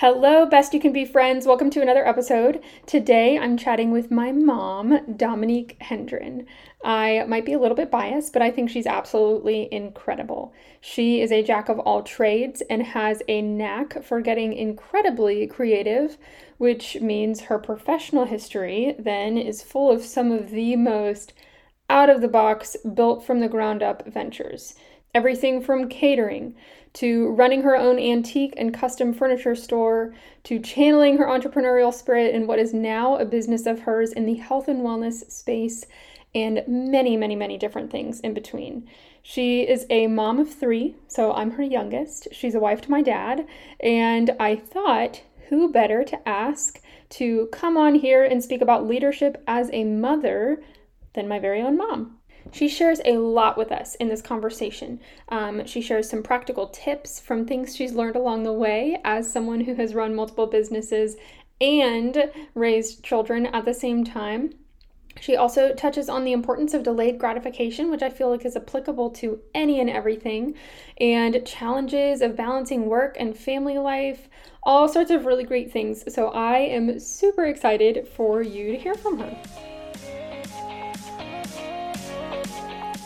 Hello, best you can be friends. Welcome to another episode. Today I'm chatting with my mom, Dominique Hendren. I might be a little bit biased, but I think she's absolutely incredible. She is a jack of all trades and has a knack for getting incredibly creative, which means her professional history then is full of some of the most out of the box, built from the ground up ventures. Everything from catering to running her own antique and custom furniture store, to channeling her entrepreneurial spirit in what is now a business of hers in the health and wellness space, and many, many, many different things in between. She is a mom of three, so I'm her youngest. She's a wife to my dad, and I thought, who better to ask to come on here and speak about leadership as a mother than my very own mom? She shares a lot with us in this conversation. Um, she shares some practical tips from things she's learned along the way as someone who has run multiple businesses and raised children at the same time. She also touches on the importance of delayed gratification, which I feel like is applicable to any and everything, and challenges of balancing work and family life, all sorts of really great things. So I am super excited for you to hear from her.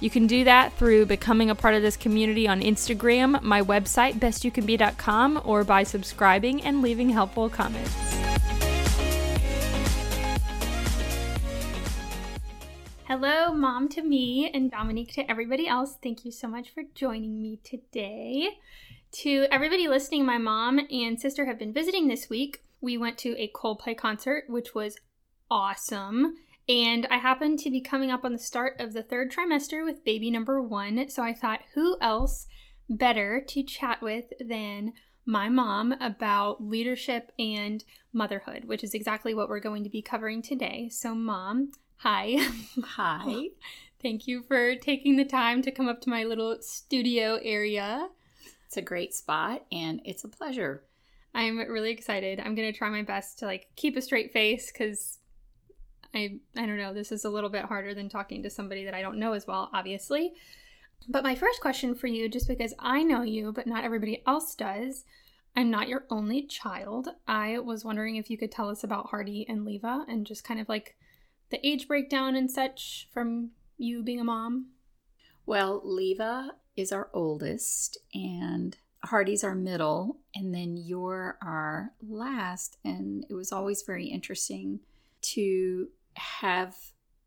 You can do that through becoming a part of this community on Instagram, my website, bestyoucanbe.com, or by subscribing and leaving helpful comments. Hello, mom to me and Dominique to everybody else. Thank you so much for joining me today. To everybody listening, my mom and sister have been visiting this week. We went to a Coldplay concert, which was awesome. And I happened to be coming up on the start of the third trimester with baby number one. So I thought, who else better to chat with than my mom about leadership and motherhood, which is exactly what we're going to be covering today. So, mom, hi. Hi. Thank you for taking the time to come up to my little studio area. It's a great spot and it's a pleasure. I'm really excited. I'm going to try my best to like keep a straight face cuz I I don't know, this is a little bit harder than talking to somebody that I don't know as well, obviously. But my first question for you, just because I know you, but not everybody else does, I'm not your only child. I was wondering if you could tell us about Hardy and Leva and just kind of like the age breakdown and such from you being a mom. Well, Leva is our oldest, and Hardy's our middle, and then you're our last. And it was always very interesting to have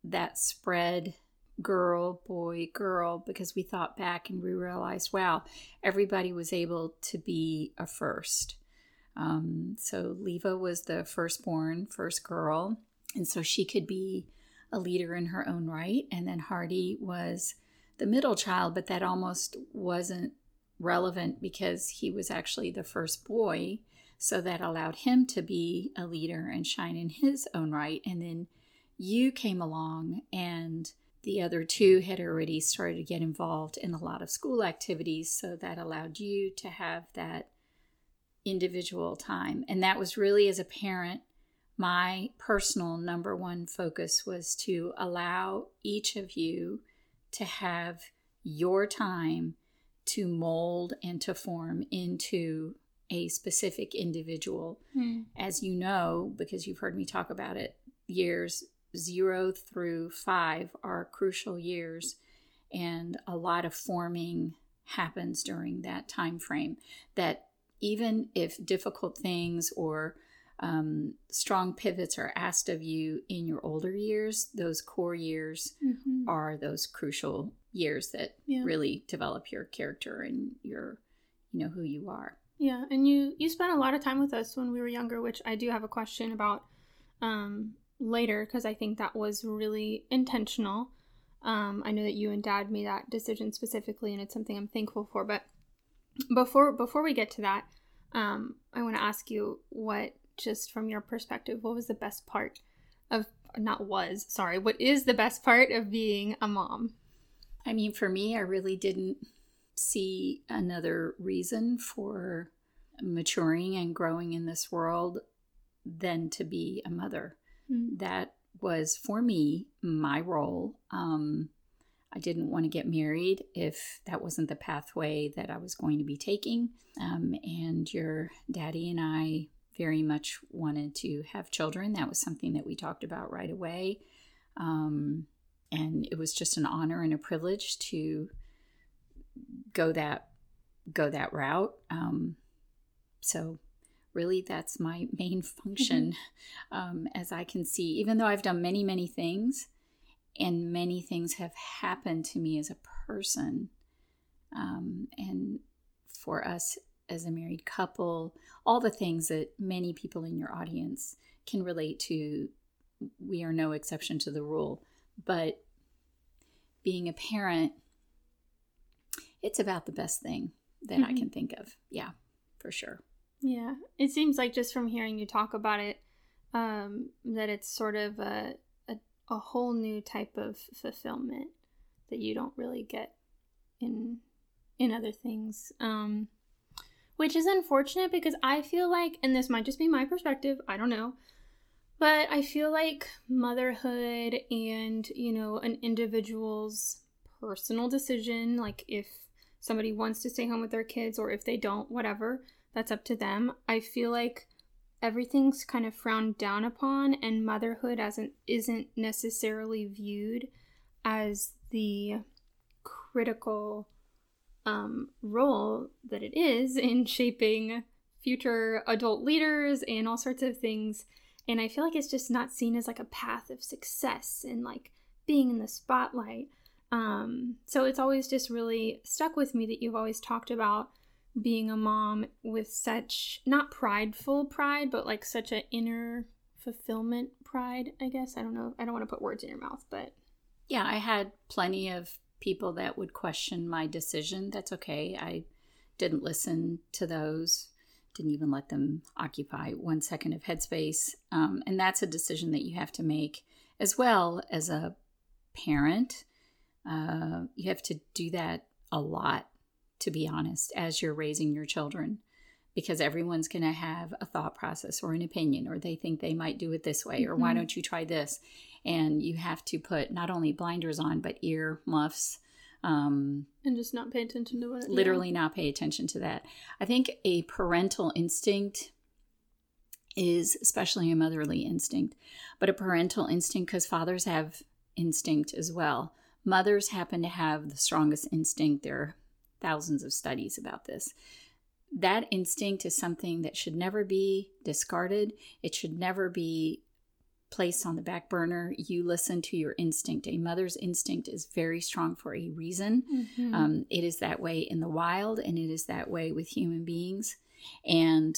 that spread girl, boy, girl, because we thought back and we realized, wow, everybody was able to be a first. Um, so Leva was the firstborn, first girl, and so she could be a leader in her own right. And then Hardy was the middle child, but that almost wasn't relevant because he was actually the first boy. So that allowed him to be a leader and shine in his own right. And then you came along and the other two had already started to get involved in a lot of school activities. So that allowed you to have that individual time. And that was really, as a parent, my personal number one focus was to allow each of you to have your time to mold and to form into a specific individual. Mm. As you know, because you've heard me talk about it, years zero through five are crucial years, and a lot of forming happens during that time frame. That even if difficult things or um, strong pivots are asked of you in your older years, those core years mm-hmm. are those crucial years that yeah. really develop your character and your, you know, who you are. Yeah, and you you spent a lot of time with us when we were younger, which I do have a question about um, later because I think that was really intentional. Um, I know that you and Dad made that decision specifically, and it's something I'm thankful for. But before before we get to that, um, I want to ask you what just from your perspective, what was the best part of, not was, sorry, what is the best part of being a mom? I mean, for me, I really didn't see another reason for maturing and growing in this world than to be a mother. Mm. That was for me my role. Um, I didn't want to get married if that wasn't the pathway that I was going to be taking. Um, and your daddy and I very much wanted to have children. That was something that we talked about right away. Um, and it was just an honor and a privilege to go that go that route. Um, so really that's my main function mm-hmm. um, as i can see even though i've done many many things and many things have happened to me as a person um, and for us as a married couple all the things that many people in your audience can relate to we are no exception to the rule but being a parent it's about the best thing that mm-hmm. i can think of yeah for sure yeah it seems like just from hearing you talk about it um, that it's sort of a a a whole new type of fulfillment that you don't really get in in other things um which is unfortunate because i feel like and this might just be my perspective i don't know but i feel like motherhood and you know an individual's personal decision like if somebody wants to stay home with their kids or if they don't whatever that's up to them. I feel like everything's kind of frowned down upon and motherhood an, isn't necessarily viewed as the critical um, role that it is in shaping future adult leaders and all sorts of things. And i feel like it's just not seen as like a path of success and like being in the spotlight. Um, so it's always just really stuck with me that you've always talked about being a mom with such not prideful pride, but like such an inner fulfillment pride, I guess. I don't know. I don't want to put words in your mouth, but yeah, I had plenty of people that would question my decision. That's okay. I didn't listen to those. Didn't even let them occupy one second of headspace. Um, and that's a decision that you have to make as well as a parent. Uh, you have to do that a lot to be honest, as you're raising your children, because everyone's going to have a thought process or an opinion, or they think they might do it this way, or mm-hmm. why don't you try this? And you have to put not only blinders on, but ear muffs. Um, and just not pay attention to it. Literally, yeah. not pay attention to that. I think a parental instinct is especially a motherly instinct, but a parental instinct because fathers have instinct as well. Mothers happen to have the strongest instinct. They're thousands of studies about this. That instinct is something that should never be discarded. It should never be placed on the back burner. You listen to your instinct. A mother's instinct is very strong for a reason. Mm-hmm. Um, it is that way in the wild, and it is that way with human beings. And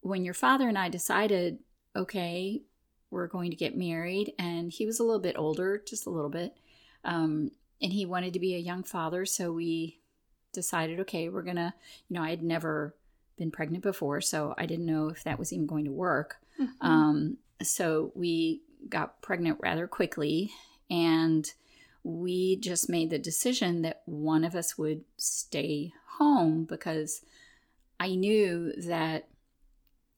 when your father and I decided, okay, we're going to get married, and he was a little bit older, just a little bit, um, and he wanted to be a young father, so we decided, okay, we're going to, you know, I had never been pregnant before, so I didn't know if that was even going to work. Mm-hmm. Um, so we got pregnant rather quickly, and we just made the decision that one of us would stay home because I knew that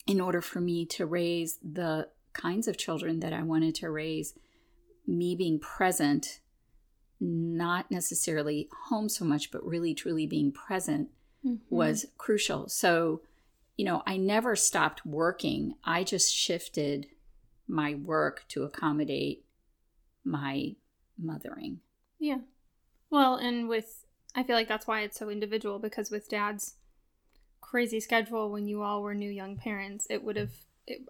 in order for me to raise the kinds of children that I wanted to raise, me being present not necessarily home so much, but really truly being present mm-hmm. was crucial. So, you know, I never stopped working. I just shifted my work to accommodate my mothering. Yeah. Well, and with, I feel like that's why it's so individual because with dad's crazy schedule when you all were new young parents, it would have,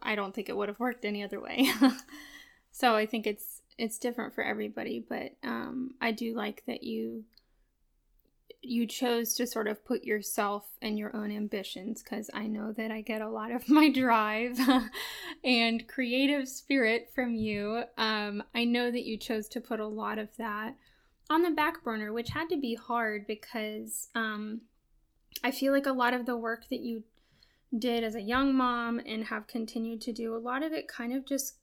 I don't think it would have worked any other way. so I think it's, it's different for everybody, but um, I do like that you you chose to sort of put yourself and your own ambitions because I know that I get a lot of my drive and creative spirit from you. Um, I know that you chose to put a lot of that on the back burner, which had to be hard because um, I feel like a lot of the work that you did as a young mom and have continued to do, a lot of it kind of just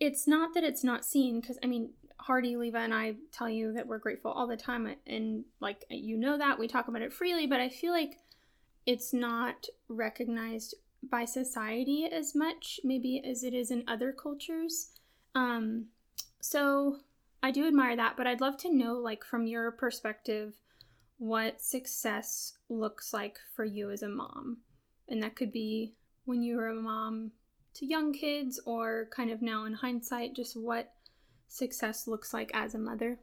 it's not that it's not seen because I mean Hardy, Leva, and I tell you that we're grateful all the time, and like you know that we talk about it freely, but I feel like it's not recognized by society as much, maybe as it is in other cultures. Um, so I do admire that, but I'd love to know, like, from your perspective, what success looks like for you as a mom. And that could be when you were a mom to young kids, or kind of now in hindsight, just what success looks like as a mother.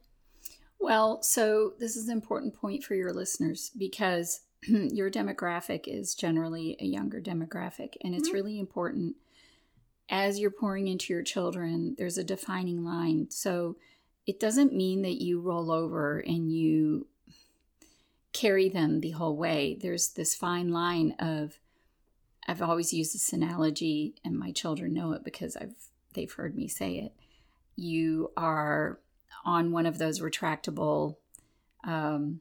Well, so this is an important point for your listeners because your demographic is generally a younger demographic, and it's mm-hmm. really important as you're pouring into your children, there's a defining line. So it doesn't mean that you roll over and you carry them the whole way. There's this fine line of I've always used this analogy and my children know it because I've they've heard me say it. You are on one of those retractable um,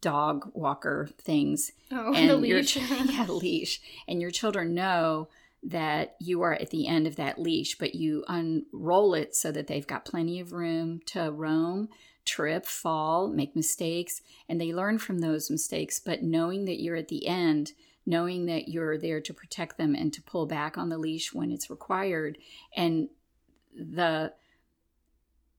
dog walker things. Oh, and the leash. yeah, leash. And your children know that you are at the end of that leash, but you unroll it so that they've got plenty of room to roam, trip, fall, make mistakes, and they learn from those mistakes. But knowing that you're at the end, knowing that you're there to protect them and to pull back on the leash when it's required, and the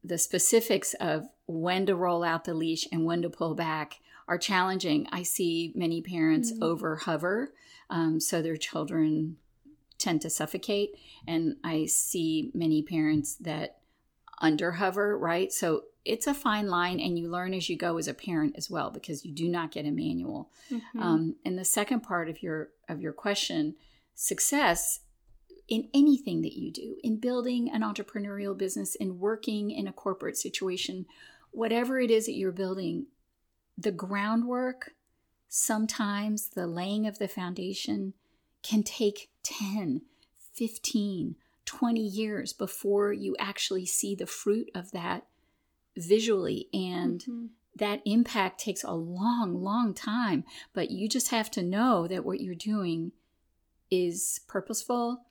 the specifics of when to roll out the leash and when to pull back are challenging. I see many parents mm-hmm. over hover um, so their children tend to suffocate. And I see many parents that under hover, right? So it's a fine line, and you learn as you go as a parent as well because you do not get a manual. Mm-hmm. Um, and the second part of your of your question, success in anything that you do, in building an entrepreneurial business, in working in a corporate situation, whatever it is that you're building, the groundwork, sometimes the laying of the foundation can take 10, 15, 20 years before you actually see the fruit of that visually. And mm-hmm. that impact takes a long, long time. But you just have to know that what you're doing is purposeful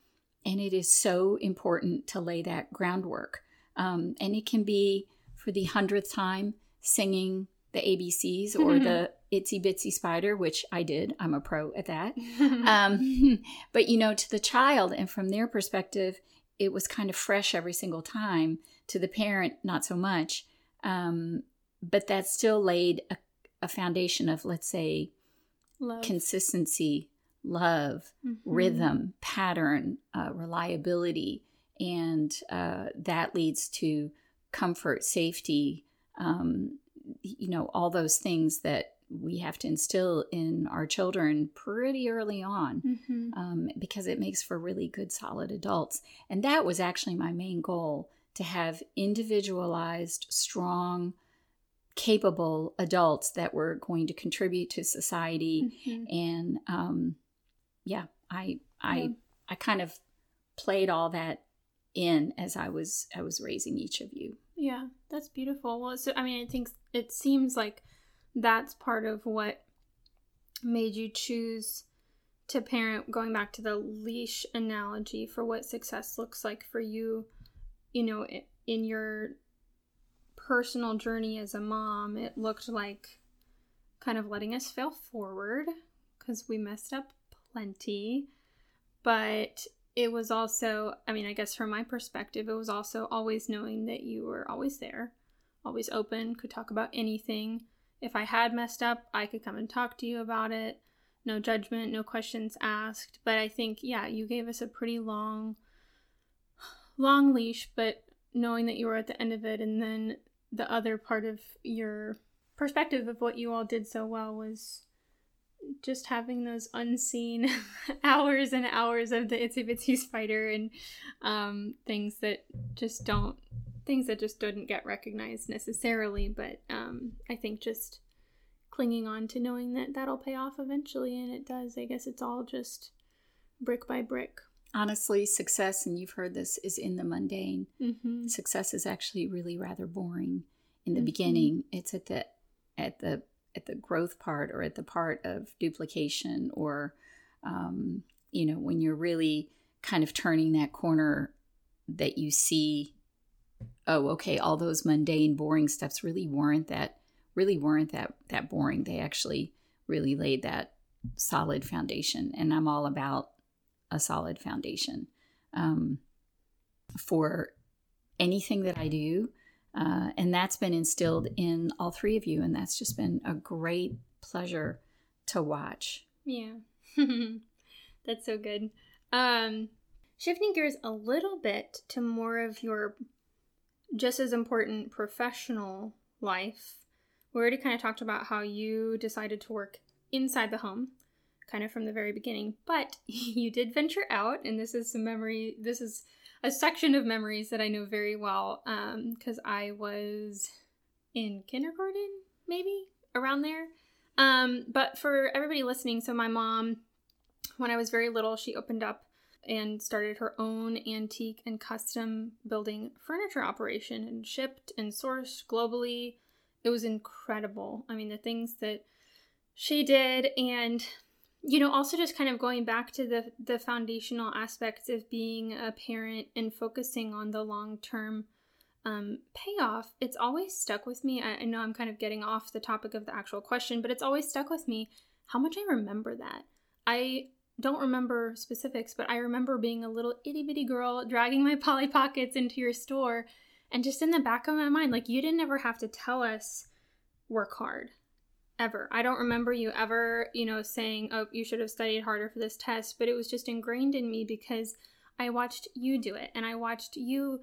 and it is so important to lay that groundwork. Um, and it can be for the hundredth time singing the ABCs or the itsy bitsy spider, which I did. I'm a pro at that. um, but you know, to the child and from their perspective, it was kind of fresh every single time. To the parent, not so much. Um, but that still laid a, a, foundation of, let's say, love. consistency, love, mm-hmm. rhythm, pattern, uh, reliability. And uh, that leads to comfort, safety, um, you know, all those things that we have to instill in our children pretty early on mm-hmm. um, because it makes for really good, solid adults. And that was actually my main goal to have individualized, strong, capable adults that were going to contribute to society. Mm-hmm. And um, yeah, I, I, yeah. I kind of played all that in as I was I was raising each of you. Yeah, that's beautiful. Well, so I mean, I think it seems like that's part of what made you choose to parent going back to the leash analogy for what success looks like for you you know in your personal journey as a mom it looked like kind of letting us fail forward because we messed up plenty but it was also i mean i guess from my perspective it was also always knowing that you were always there always open could talk about anything if I had messed up, I could come and talk to you about it. No judgment, no questions asked. But I think, yeah, you gave us a pretty long, long leash, but knowing that you were at the end of it, and then the other part of your perspective of what you all did so well was just having those unseen hours and hours of the itsy bitsy spider and um, things that just don't things that just didn't get recognized necessarily, but um, I think just clinging on to knowing that that'll pay off eventually, and it does. I guess it's all just brick by brick. Honestly, success, and you've heard this, is in the mundane. Mm-hmm. Success is actually really rather boring in the mm-hmm. beginning. It's at the at the at the growth part or at the part of duplication or um, you know, when you're really kind of turning that corner that you see, oh, okay, all those mundane, boring steps really weren't that really weren't that that boring. They actually really laid that solid foundation, and I'm all about a solid foundation um, for anything that I do. Uh, and that's been instilled in all three of you, and that's just been a great pleasure to watch. Yeah, that's so good. Um, shifting gears a little bit to more of your just as important professional life, we already kind of talked about how you decided to work inside the home, kind of from the very beginning, but you did venture out, and this is some memory, this is a section of memories that I know very well because um, I was in kindergarten, maybe around there. Um, but for everybody listening, so my mom, when I was very little, she opened up and started her own antique and custom building furniture operation and shipped and sourced globally. It was incredible. I mean, the things that she did and you know also just kind of going back to the the foundational aspects of being a parent and focusing on the long term um, payoff it's always stuck with me. I, I know i'm kind of getting off the topic of the actual question but it's always stuck with me how much i remember that. I don't remember specifics but i remember being a little itty-bitty girl dragging my polly pockets into your store and just in the back of my mind like you didn't ever have to tell us work hard ever. I don't remember you ever, you know, saying, "Oh, you should have studied harder for this test," but it was just ingrained in me because I watched you do it and I watched you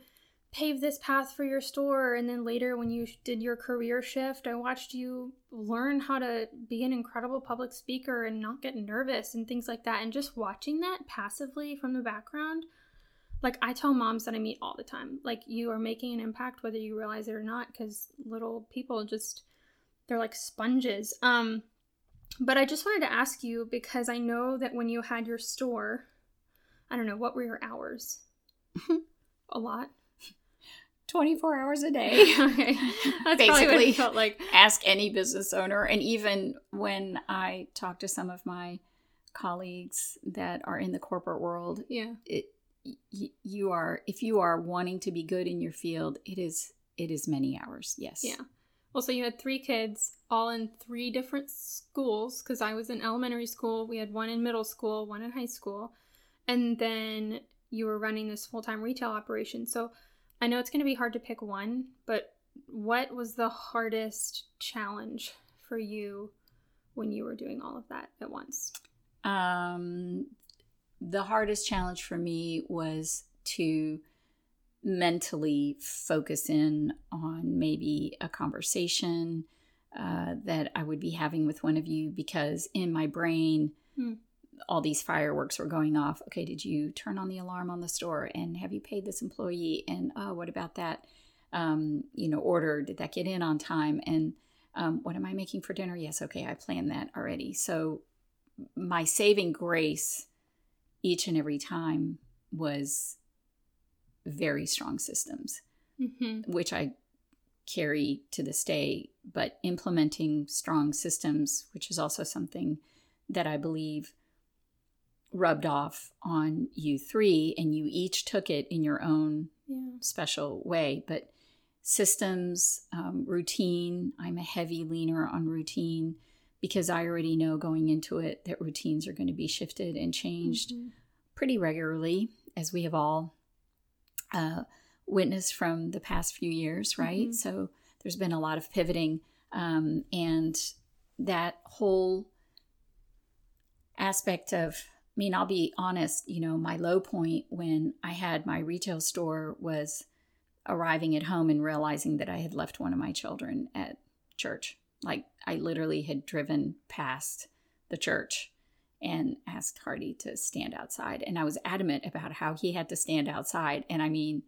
pave this path for your store and then later when you did your career shift, I watched you learn how to be an incredible public speaker and not get nervous and things like that and just watching that passively from the background like I tell moms that I meet all the time, like you are making an impact whether you realize it or not because little people just they're like sponges. Um, but I just wanted to ask you because I know that when you had your store, I don't know, what were your hours? a lot. 24 hours a day. okay. That's Basically, felt like. Ask any business owner. And even when I talk to some of my colleagues that are in the corporate world, yeah, it, y- you are if you are wanting to be good in your field, it is it is many hours. Yes. Yeah. Well, so you had three kids, all in three different schools, because I was in elementary school. We had one in middle school, one in high school. And then you were running this full time retail operation. So I know it's going to be hard to pick one, but what was the hardest challenge for you when you were doing all of that at once? Um, the hardest challenge for me was to mentally focus in on maybe a conversation uh, that I would be having with one of you because in my brain, hmm. all these fireworks were going off. Okay, did you turn on the alarm on the store? And have you paid this employee? And oh, what about that? Um, you know, order? Did that get in on time? And um, what am I making for dinner? Yes, okay, I planned that already. So my saving grace each and every time was very strong systems, mm-hmm. which I carry to this day. But implementing strong systems, which is also something that I believe rubbed off on you three, and you each took it in your own yeah. special way. But systems, um, routine, I'm a heavy leaner on routine because I already know going into it that routines are going to be shifted and changed mm-hmm. pretty regularly, as we have all uh, witnessed from the past few years, right? Mm-hmm. So there's been a lot of pivoting, um, and that whole aspect of I mean, I'll be honest, you know, my low point when I had my retail store was arriving at home and realizing that I had left one of my children at church. Like I literally had driven past the church and asked Hardy to stand outside. And I was adamant about how he had to stand outside. And I mean,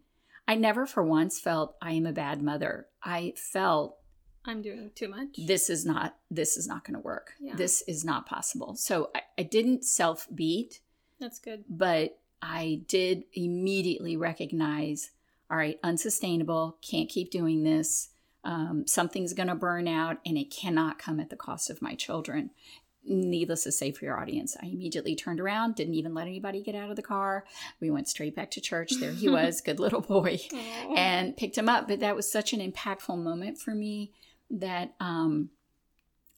I never for once felt I am a bad mother. I felt I'm doing too much. This is not this is not going to work. Yeah. This is not possible. So I, I didn't self beat. That's good. But I did immediately recognize, all right, unsustainable. Can't keep doing this. Um, something's going to burn out, and it cannot come at the cost of my children needless to say for your audience, I immediately turned around, didn't even let anybody get out of the car. We went straight back to church. There he was, good little boy, Aww. and picked him up. But that was such an impactful moment for me that um,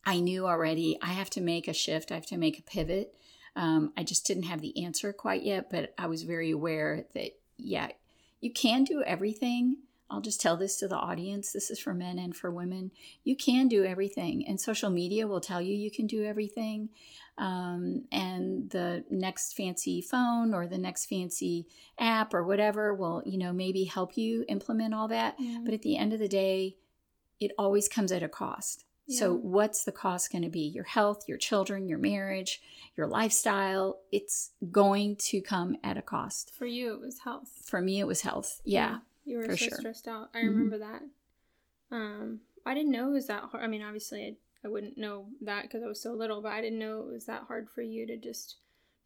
I knew already I have to make a shift, I have to make a pivot. Um, I just didn't have the answer quite yet, but I was very aware that, yeah, you can do everything I'll just tell this to the audience. This is for men and for women. You can do everything, and social media will tell you you can do everything. Um, and the next fancy phone or the next fancy app or whatever will, you know, maybe help you implement all that. Yeah. But at the end of the day, it always comes at a cost. Yeah. So, what's the cost going to be? Your health, your children, your marriage, your lifestyle. It's going to come at a cost. For you, it was health. For me, it was health. yeah. yeah. You were so sure. stressed out. I mm-hmm. remember that. Um, I didn't know it was that hard. I mean, obviously, I, I wouldn't know that because I was so little, but I didn't know it was that hard for you to just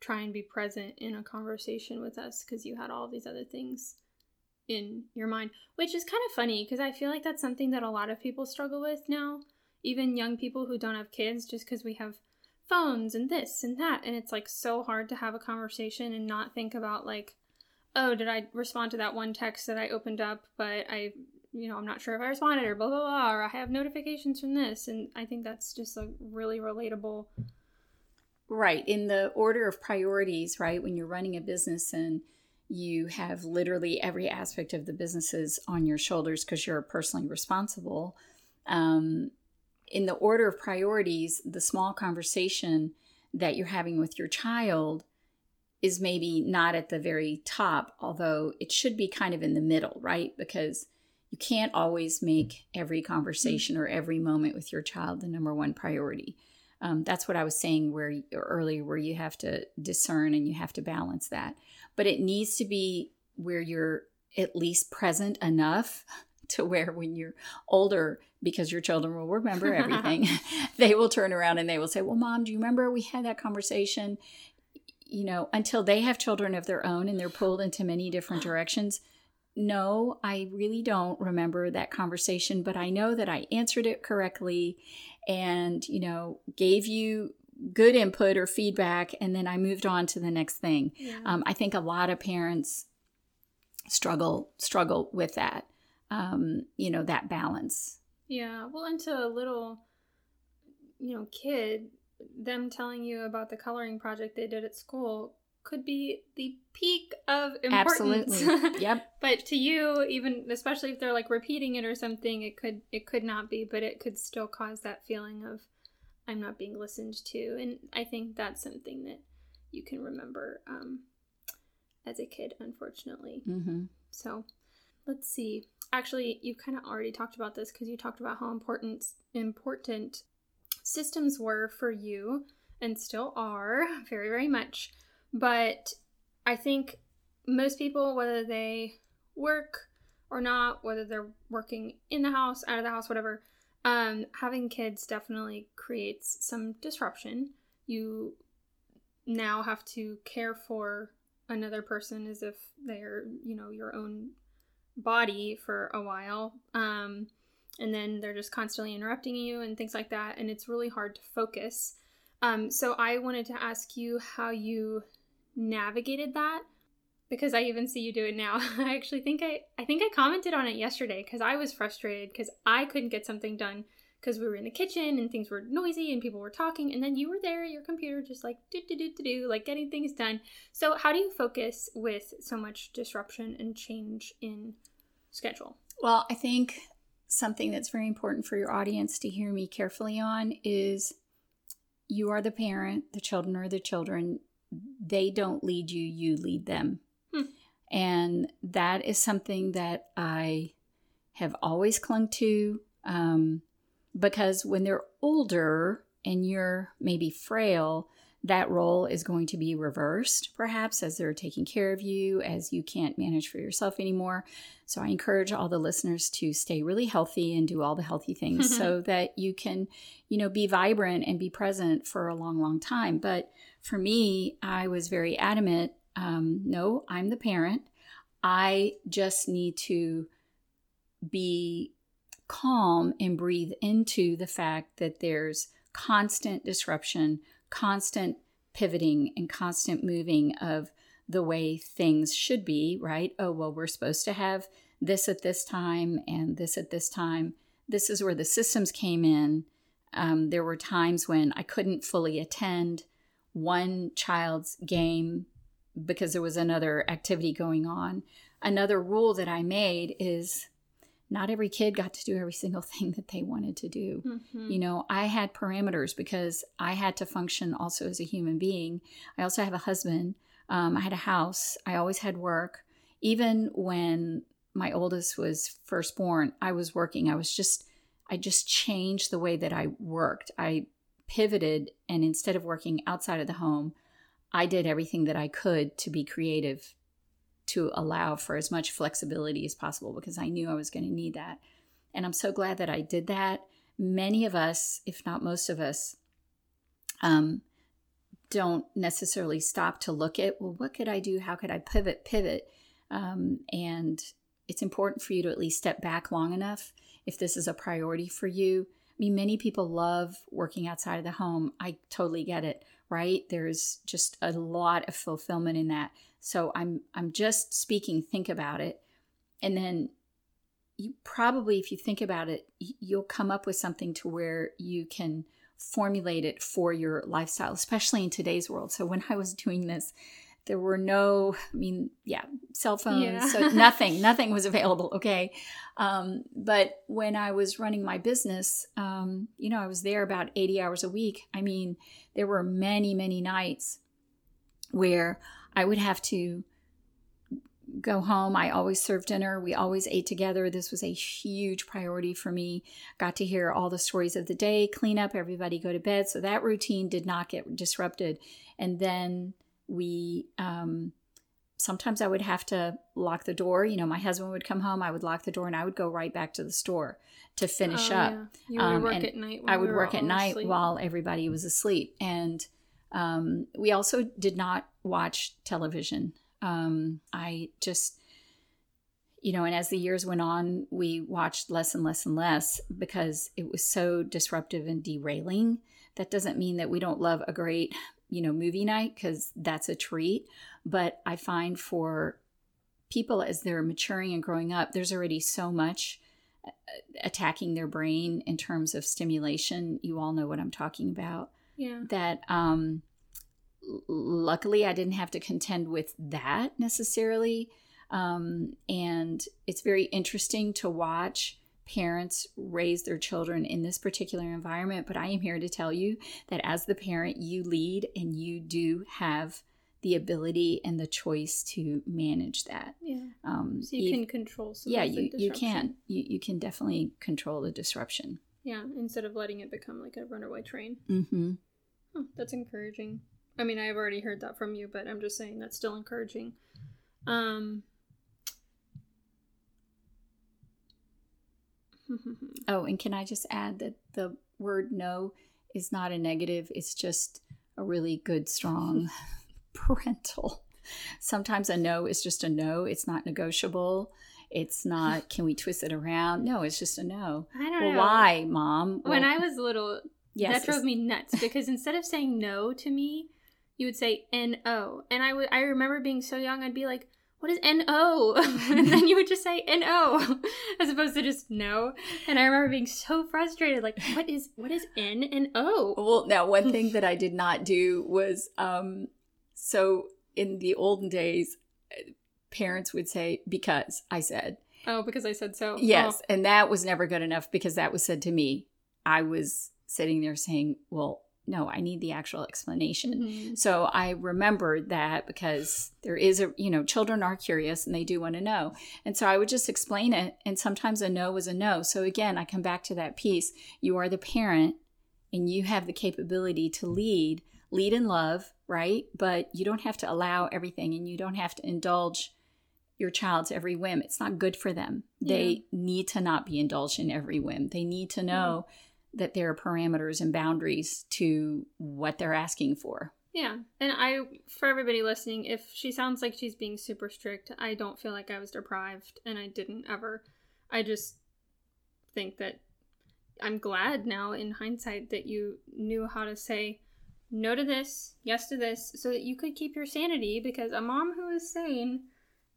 try and be present in a conversation with us because you had all these other things in your mind, which is kind of funny because I feel like that's something that a lot of people struggle with now, even young people who don't have kids, just because we have phones and this and that. And it's like so hard to have a conversation and not think about like, oh, did I respond to that one text that I opened up, but I, you know, I'm not sure if I responded or blah, blah, blah, or I have notifications from this. And I think that's just a really relatable. Right. In the order of priorities, right? When you're running a business and you have literally every aspect of the businesses on your shoulders because you're personally responsible. Um, in the order of priorities, the small conversation that you're having with your child is maybe not at the very top, although it should be kind of in the middle, right? Because you can't always make every conversation or every moment with your child the number one priority. Um, that's what I was saying where earlier, where you have to discern and you have to balance that. But it needs to be where you're at least present enough to where when you're older, because your children will remember everything, they will turn around and they will say, Well, mom, do you remember we had that conversation? You know, until they have children of their own and they're pulled into many different directions. No, I really don't remember that conversation, but I know that I answered it correctly and, you know, gave you good input or feedback, and then I moved on to the next thing. Yeah. Um, I think a lot of parents struggle struggle with that, um, you know, that balance. Yeah, well, into a little, you know, kid, them telling you about the coloring project they did at school could be the peak of importance. Absolutely. Yep. but to you, even especially if they're like repeating it or something, it could it could not be, but it could still cause that feeling of I'm not being listened to, and I think that's something that you can remember um, as a kid, unfortunately. Mm-hmm. So let's see. Actually, you kind of already talked about this because you talked about how important important systems were for you and still are very, very much. But I think most people, whether they work or not, whether they're working in the house, out of the house, whatever, um, having kids definitely creates some disruption. You now have to care for another person as if they're, you know, your own body for a while. Um, and then they're just constantly interrupting you and things like that and it's really hard to focus. Um, so i wanted to ask you how you navigated that because i even see you do it now. I actually think i i think i commented on it yesterday because i was frustrated because i couldn't get something done because we were in the kitchen and things were noisy and people were talking and then you were there at your computer just like do do do do do like getting things done. So how do you focus with so much disruption and change in schedule? Well i think something that's very important for your audience to hear me carefully on is you are the parent, the children are the children. They don't lead you, you lead them. Hmm. And that is something that I have always clung to um, because when they're older and you're maybe frail, that role is going to be reversed, perhaps, as they're taking care of you, as you can't manage for yourself anymore. So I encourage all the listeners to stay really healthy and do all the healthy things so that you can, you know, be vibrant and be present for a long, long time. But for me, I was very adamant um, no, I'm the parent. I just need to be calm and breathe into the fact that there's constant disruption, constant pivoting, and constant moving of the way things should be, right? Oh, well, we're supposed to have this at this time and this at this time. This is where the systems came in. Um, there were times when I couldn't fully attend one child's game because there was another activity going on. Another rule that I made is not every kid got to do every single thing that they wanted to do. Mm-hmm. You know, I had parameters because I had to function also as a human being. I also have a husband. Um, I had a house. I always had work. Even when my oldest was first born, I was working. I was just, I just changed the way that I worked. I pivoted, and instead of working outside of the home, I did everything that I could to be creative to allow for as much flexibility as possible because I knew I was going to need that. And I'm so glad that I did that. Many of us, if not most of us, um, don't necessarily stop to look at, well, what could I do? How could I pivot, pivot? Um, and it's important for you to at least step back long enough if this is a priority for you. I mean, many people love working outside of the home. I totally get it right? There's just a lot of fulfillment in that. So I'm I'm just speaking think about it and then you probably if you think about it you'll come up with something to where you can formulate it for your lifestyle especially in today's world. So when I was doing this there were no i mean yeah cell phones yeah. so nothing nothing was available okay um, but when i was running my business um, you know i was there about 80 hours a week i mean there were many many nights where i would have to go home i always served dinner we always ate together this was a huge priority for me got to hear all the stories of the day clean up everybody go to bed so that routine did not get disrupted and then we um, sometimes I would have to lock the door. You know, my husband would come home, I would lock the door, and I would go right back to the store to finish oh, up. Yeah. You would um, work at night. I would work at night asleep. while everybody was asleep, and um, we also did not watch television. Um, I just, you know, and as the years went on, we watched less and less and less because it was so disruptive and derailing. That doesn't mean that we don't love a great you know, movie night because that's a treat. But I find for people as they're maturing and growing up, there's already so much uh, attacking their brain in terms of stimulation. You all know what I'm talking about. Yeah. That um luckily I didn't have to contend with that necessarily. Um, and it's very interesting to watch parents raise their children in this particular environment, but I am here to tell you that as the parent, you lead and you do have the ability and the choice to manage that. Yeah. Um, so you, can control. Some yeah, you, you can. You, you can definitely control the disruption. Yeah, instead of letting it become like a runaway train. Mm-hmm. Oh, that's encouraging. I mean, I've already heard that from you, but I'm just saying that's still encouraging. Um, oh, and can I just add that the word no is not a negative, it's just a really good, strong parental. Sometimes a no is just a no, it's not negotiable. It's not, can we twist it around? No, it's just a no. I don't well, know. Why, mom? When I was little, yes, that drove me nuts because instead of saying no to me, you would say N-O. And I would I remember being so young, I'd be like, what is N-O? and then you would just say N-O as opposed to just no. And I remember being so frustrated, like, what is what is N and O? Well, now one thing that I did not do was um so in the olden days, parents would say, because I said. Oh, because I said so. Yes. Oh. And that was never good enough because that was said to me. I was sitting there saying, well, no, I need the actual explanation. Mm-hmm. So I remember that because there is a, you know, children are curious and they do want to know. And so I would just explain it. And sometimes a no was a no. So again, I come back to that piece. You are the parent and you have the capability to lead, lead in love, right? But you don't have to allow everything and you don't have to indulge your child's every whim. It's not good for them. Yeah. They need to not be indulged in every whim. They need to know. Yeah that there are parameters and boundaries to what they're asking for. Yeah. And I, for everybody listening, if she sounds like she's being super strict, I don't feel like I was deprived and I didn't ever. I just think that I'm glad now in hindsight that you knew how to say no to this, yes to this, so that you could keep your sanity because a mom who is sane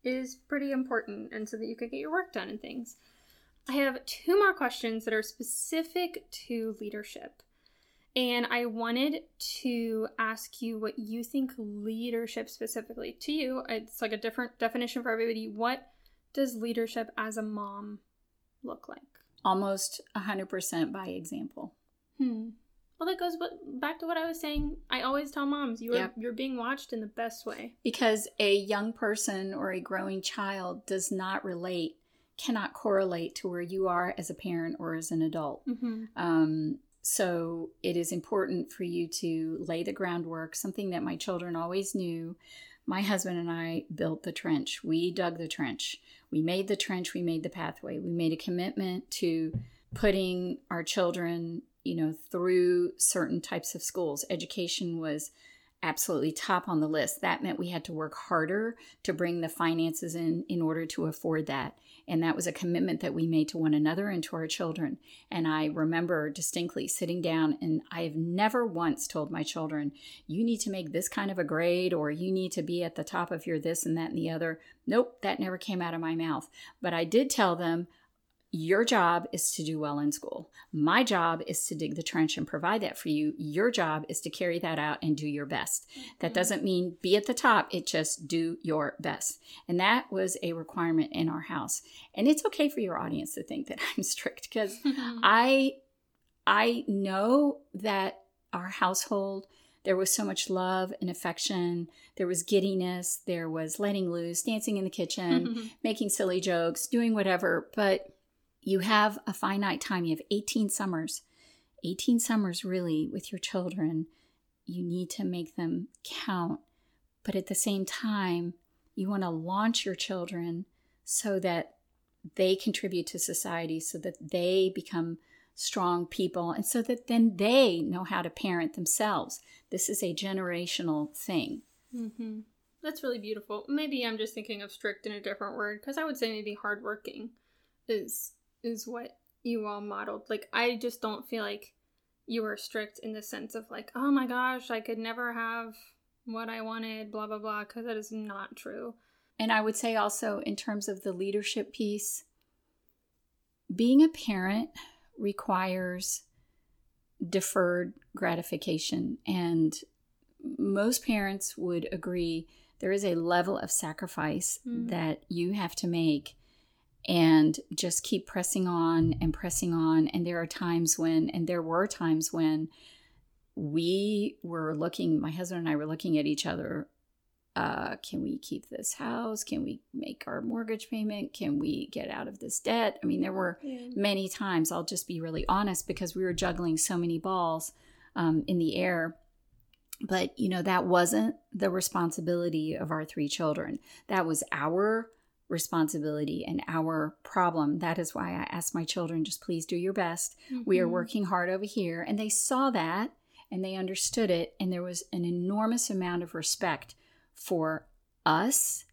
is pretty important and so that you could get your work done and things. I have two more questions that are specific to leadership. And I wanted to ask you what you think leadership specifically to you. It's like a different definition for everybody. What does leadership as a mom look like? Almost 100% by example. Hmm. Well, that goes back to what I was saying. I always tell moms you are yep. you're being watched in the best way because a young person or a growing child does not relate, cannot correlate to where you are as a parent or as an adult. Mm-hmm. Um, so it is important for you to lay the groundwork, something that my children always knew. My husband and I built the trench. We dug the trench. We made the trench. We made the pathway. We made a commitment to putting our children, you know, through certain types of schools. Education was absolutely top on the list. That meant we had to work harder to bring the finances in in order to afford that. And that was a commitment that we made to one another and to our children. And I remember distinctly sitting down, and I have never once told my children, you need to make this kind of a grade or you need to be at the top of your this and that and the other. Nope, that never came out of my mouth. But I did tell them, your job is to do well in school. My job is to dig the trench and provide that for you. Your job is to carry that out and do your best. That mm-hmm. doesn't mean be at the top, it just do your best. And that was a requirement in our house. And it's okay for your audience to think that I'm strict because I I know that our household there was so much love and affection. There was giddiness. There was letting loose, dancing in the kitchen, making silly jokes, doing whatever. But you have a finite time. You have 18 summers. 18 summers, really, with your children. You need to make them count. But at the same time, you want to launch your children so that they contribute to society, so that they become strong people, and so that then they know how to parent themselves. This is a generational thing. Mm-hmm. That's really beautiful. Maybe I'm just thinking of strict in a different word because I would say maybe hardworking is is what you all modeled. Like, I just don't feel like you were strict in the sense of, like, oh my gosh, I could never have what I wanted, blah, blah, blah, because that is not true. And I would say also, in terms of the leadership piece, being a parent requires deferred gratification. And most parents would agree there is a level of sacrifice mm-hmm. that you have to make and just keep pressing on and pressing on. And there are times when, and there were times when we were looking, my husband and I were looking at each other. Uh, can we keep this house? Can we make our mortgage payment? Can we get out of this debt? I mean, there were yeah. many times, I'll just be really honest, because we were juggling so many balls um, in the air. But, you know, that wasn't the responsibility of our three children. That was our responsibility and our problem. That is why I asked my children, just please do your best. Mm-hmm. We are mm-hmm. working hard over here. And they saw that and they understood it. And there was an enormous amount of respect for us.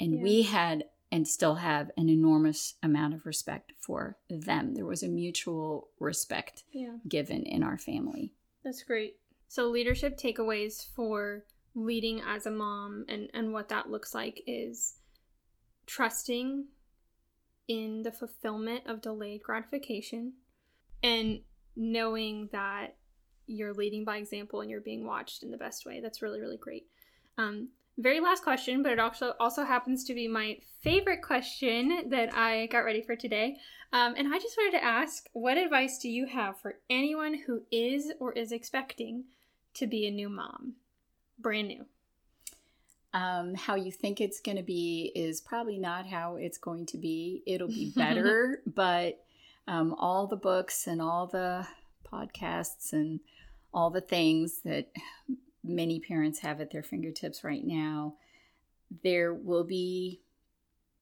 And yeah. we had and still have an enormous amount of respect for them. There was a mutual respect yeah. given in our family. That's great. So, leadership takeaways for leading as a mom and, and what that looks like is trusting in the fulfillment of delayed gratification and knowing that you're leading by example and you're being watched in the best way. That's really, really great. Um, very last question, but it also also happens to be my favorite question that I got ready for today. Um, and I just wanted to ask, what advice do you have for anyone who is or is expecting to be a new mom, brand new? Um, how you think it's going to be is probably not how it's going to be. It'll be better, but um, all the books and all the podcasts and all the things that many parents have at their fingertips right now, there will be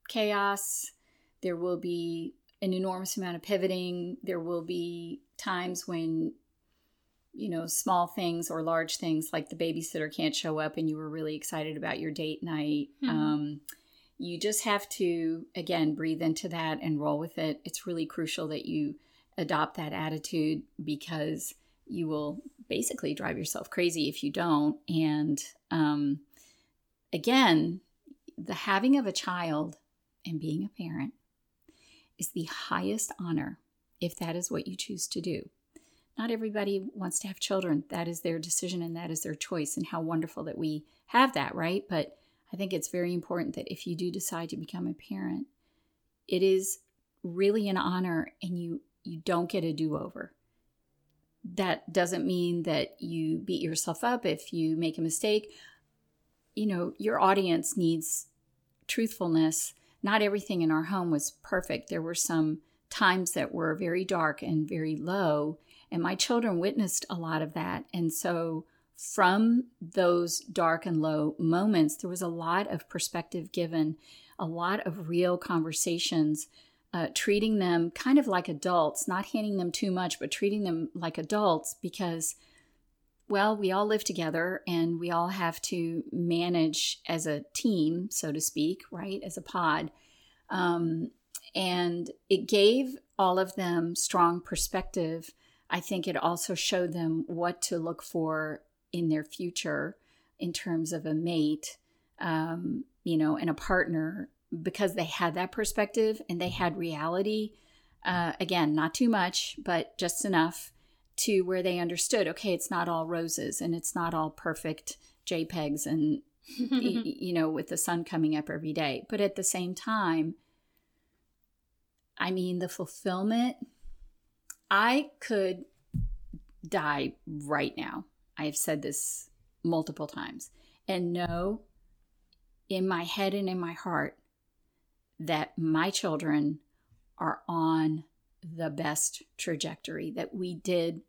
chaos. There will be an enormous amount of pivoting. There will be times when you know, small things or large things like the babysitter can't show up and you were really excited about your date night. Mm-hmm. Um, you just have to, again, breathe into that and roll with it. It's really crucial that you adopt that attitude because you will basically drive yourself crazy if you don't. And um, again, the having of a child and being a parent is the highest honor if that is what you choose to do. Not everybody wants to have children. That is their decision and that is their choice. And how wonderful that we have that, right? But I think it's very important that if you do decide to become a parent, it is really an honor and you you don't get a do-over. That doesn't mean that you beat yourself up if you make a mistake. You know, your audience needs truthfulness. Not everything in our home was perfect. There were some times that were very dark and very low, and my children witnessed a lot of that. And so from those dark and low moments, there was a lot of perspective given, a lot of real conversations, uh, treating them kind of like adults, not handing them too much, but treating them like adults because, well, we all live together and we all have to manage as a team, so to speak, right? As a pod. Um, and it gave all of them strong perspective. I think it also showed them what to look for in their future in terms of a mate, um, you know, and a partner because they had that perspective and they had reality. Uh, again, not too much, but just enough to where they understood okay, it's not all roses and it's not all perfect JPEGs and, you know, with the sun coming up every day. But at the same time, I mean, the fulfillment, I could die right now I have said this multiple times, and know in my head and in my heart that my children are on the best trajectory, that we did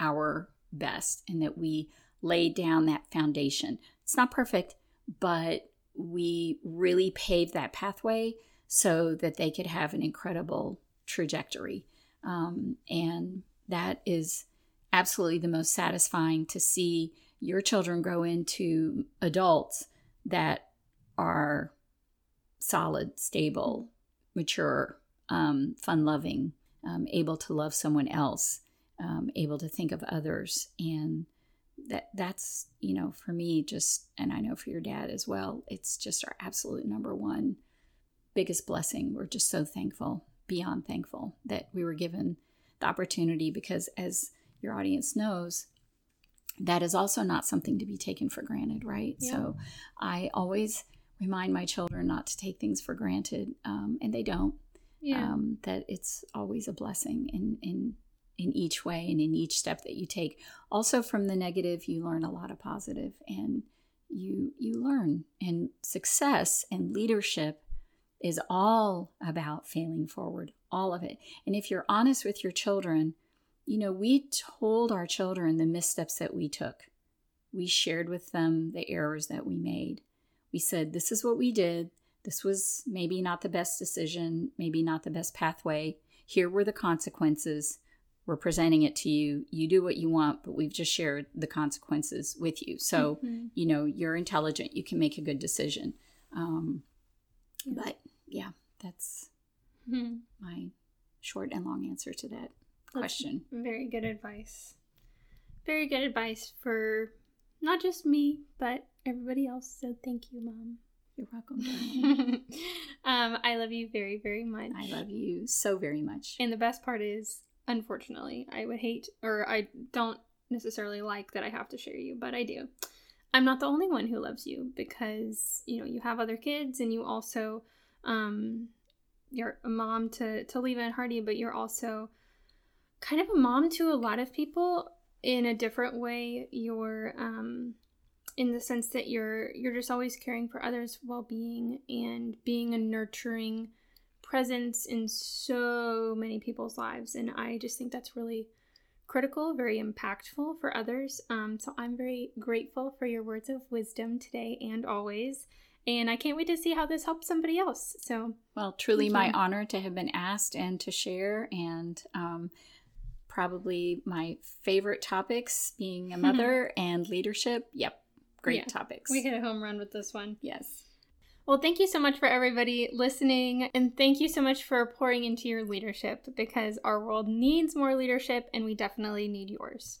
our best, and that we laid down that foundation. It's not perfect, but we really paved that pathway so that they could have an incredible trajectory. Um, and that is absolutely the most satisfying to see your children grow into adults that are solid, stable, mature, um, fun loving, um, able to love someone else, um, able to think of others. And that that's, you know, for me, just, and I know for your dad as well, it's just our absolute number one biggest blessing. We're just so thankful, beyond thankful that we were given the opportunity because as your audience knows, that is also not something to be taken for granted, right? Yeah. So I always remind my children not to take things for granted, um, and they don't. Yeah. Um, that it's always a blessing in in in each way and in each step that you take. Also, from the negative, you learn a lot of positive, and you you learn. And success and leadership is all about failing forward, all of it. And if you're honest with your children you know, we told our children the missteps that we took. We shared with them the errors that we made. We said, this is what we did. This was maybe not the best decision, maybe not the best pathway. Here were the consequences. We're presenting it to you. You do what you want, but we've just shared the consequences with you. So, mm-hmm. you know, you're intelligent. You can make a good decision. Um, yeah. But yeah, that's mm-hmm. my short and long answer to that question. Very good advice. Very good advice for not just me, but everybody else. So thank you, Mom. You're welcome, um, I love you very, very much. I love you so very much. And the best part is, unfortunately, I would hate, or I don't necessarily like that I have to share you, but I do. I'm not the only one who loves you because, you know, you have other kids and you also, um, you're a mom to, to Leva and Hardy, but you're also kind of a mom to a lot of people in a different way. You're um, in the sense that you're you're just always caring for others' well-being and being a nurturing presence in so many people's lives. And i just think that's really critical very impactful for others. Um, so i'm very grateful for your words of wisdom today and always and I can't wait to see how this helps somebody else. So, well, truly my honor to have been asked and to share. And um, probably my favorite topics being a mother and leadership. Yep, great yeah, topics. We hit a home run with this one. Yes. Well, thank you so much for everybody listening, and thank you so much for pouring into your leadership because our world needs more leadership, and we definitely need yours.